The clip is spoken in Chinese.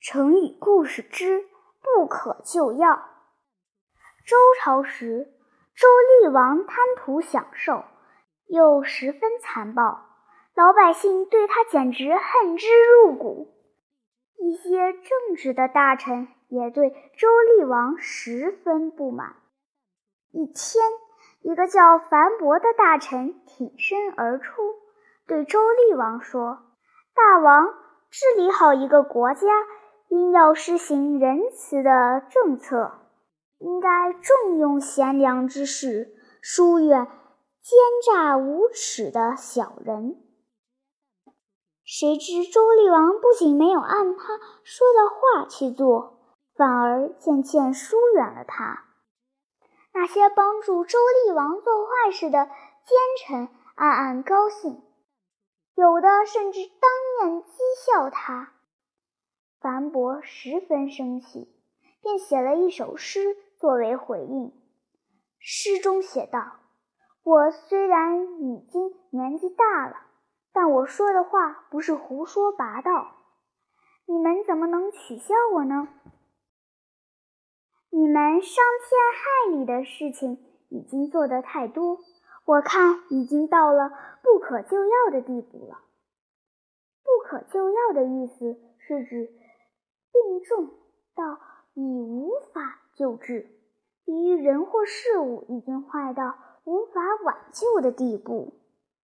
成语故事之不可救药。周朝时，周厉王贪图享受，又十分残暴，老百姓对他简直恨之入骨。一些正直的大臣也对周厉王十分不满。一天，一个叫樊伯的大臣挺身而出，对周厉王说：“大王，治理好一个国家。”应要施行仁慈的政策，应该重用贤良之士，疏远奸诈无耻的小人。谁知周厉王不仅没有按他说的话去做，反而渐渐疏远了他。那些帮助周厉王做坏事的奸臣暗暗高兴，有的甚至当面讥笑他。樊伯十分生气，便写了一首诗作为回应。诗中写道：“我虽然已经年纪大了，但我说的话不是胡说八道。你们怎么能取笑我呢？你们伤天害理的事情已经做得太多，我看已经到了不可救药的地步了。不可救药的意思是指。”病重到已无法救治，比喻人或事物已经坏到无法挽救的地步。